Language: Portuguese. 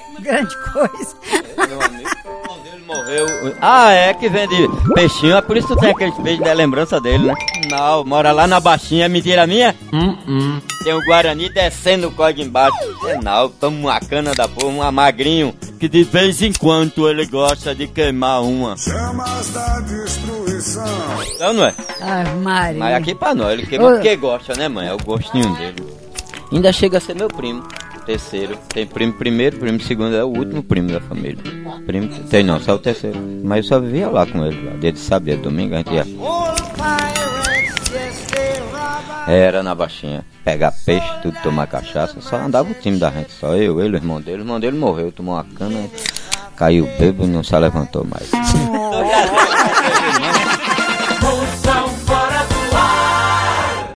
grande coisa. Meu amigo, quando ele morreu. Ah, é que vende peixinho, é por isso que tu tem aqueles peixes da lembrança dele, né? Não, mora lá na baixinha, é mentira minha? Hum, hum. Tem o Guarani descendo o código embaixo. É não, tamo uma cana da porra, um magrinho, que de vez em quando ele gosta de queimar uma. Chamas da destruição. Não, não é? Ah, Maria. Mas aqui pra nós, ele queima porque gosta, né, mãe? É o gostinho dele. Ainda chega a ser meu primo. Terceiro. Tem primo primeiro, primo segundo, é o último primo da família. Primo, tem não, só o terceiro. Mas eu só vivia lá com ele, lá. Dia de sábado, domingo, a gente ia. Era na baixinha. Pegar peixe, tudo, tomar cachaça. Só andava o time da gente, só eu, ele, o irmão dele. O irmão dele morreu, tomou uma cana, caiu bêbado e não se levantou mais.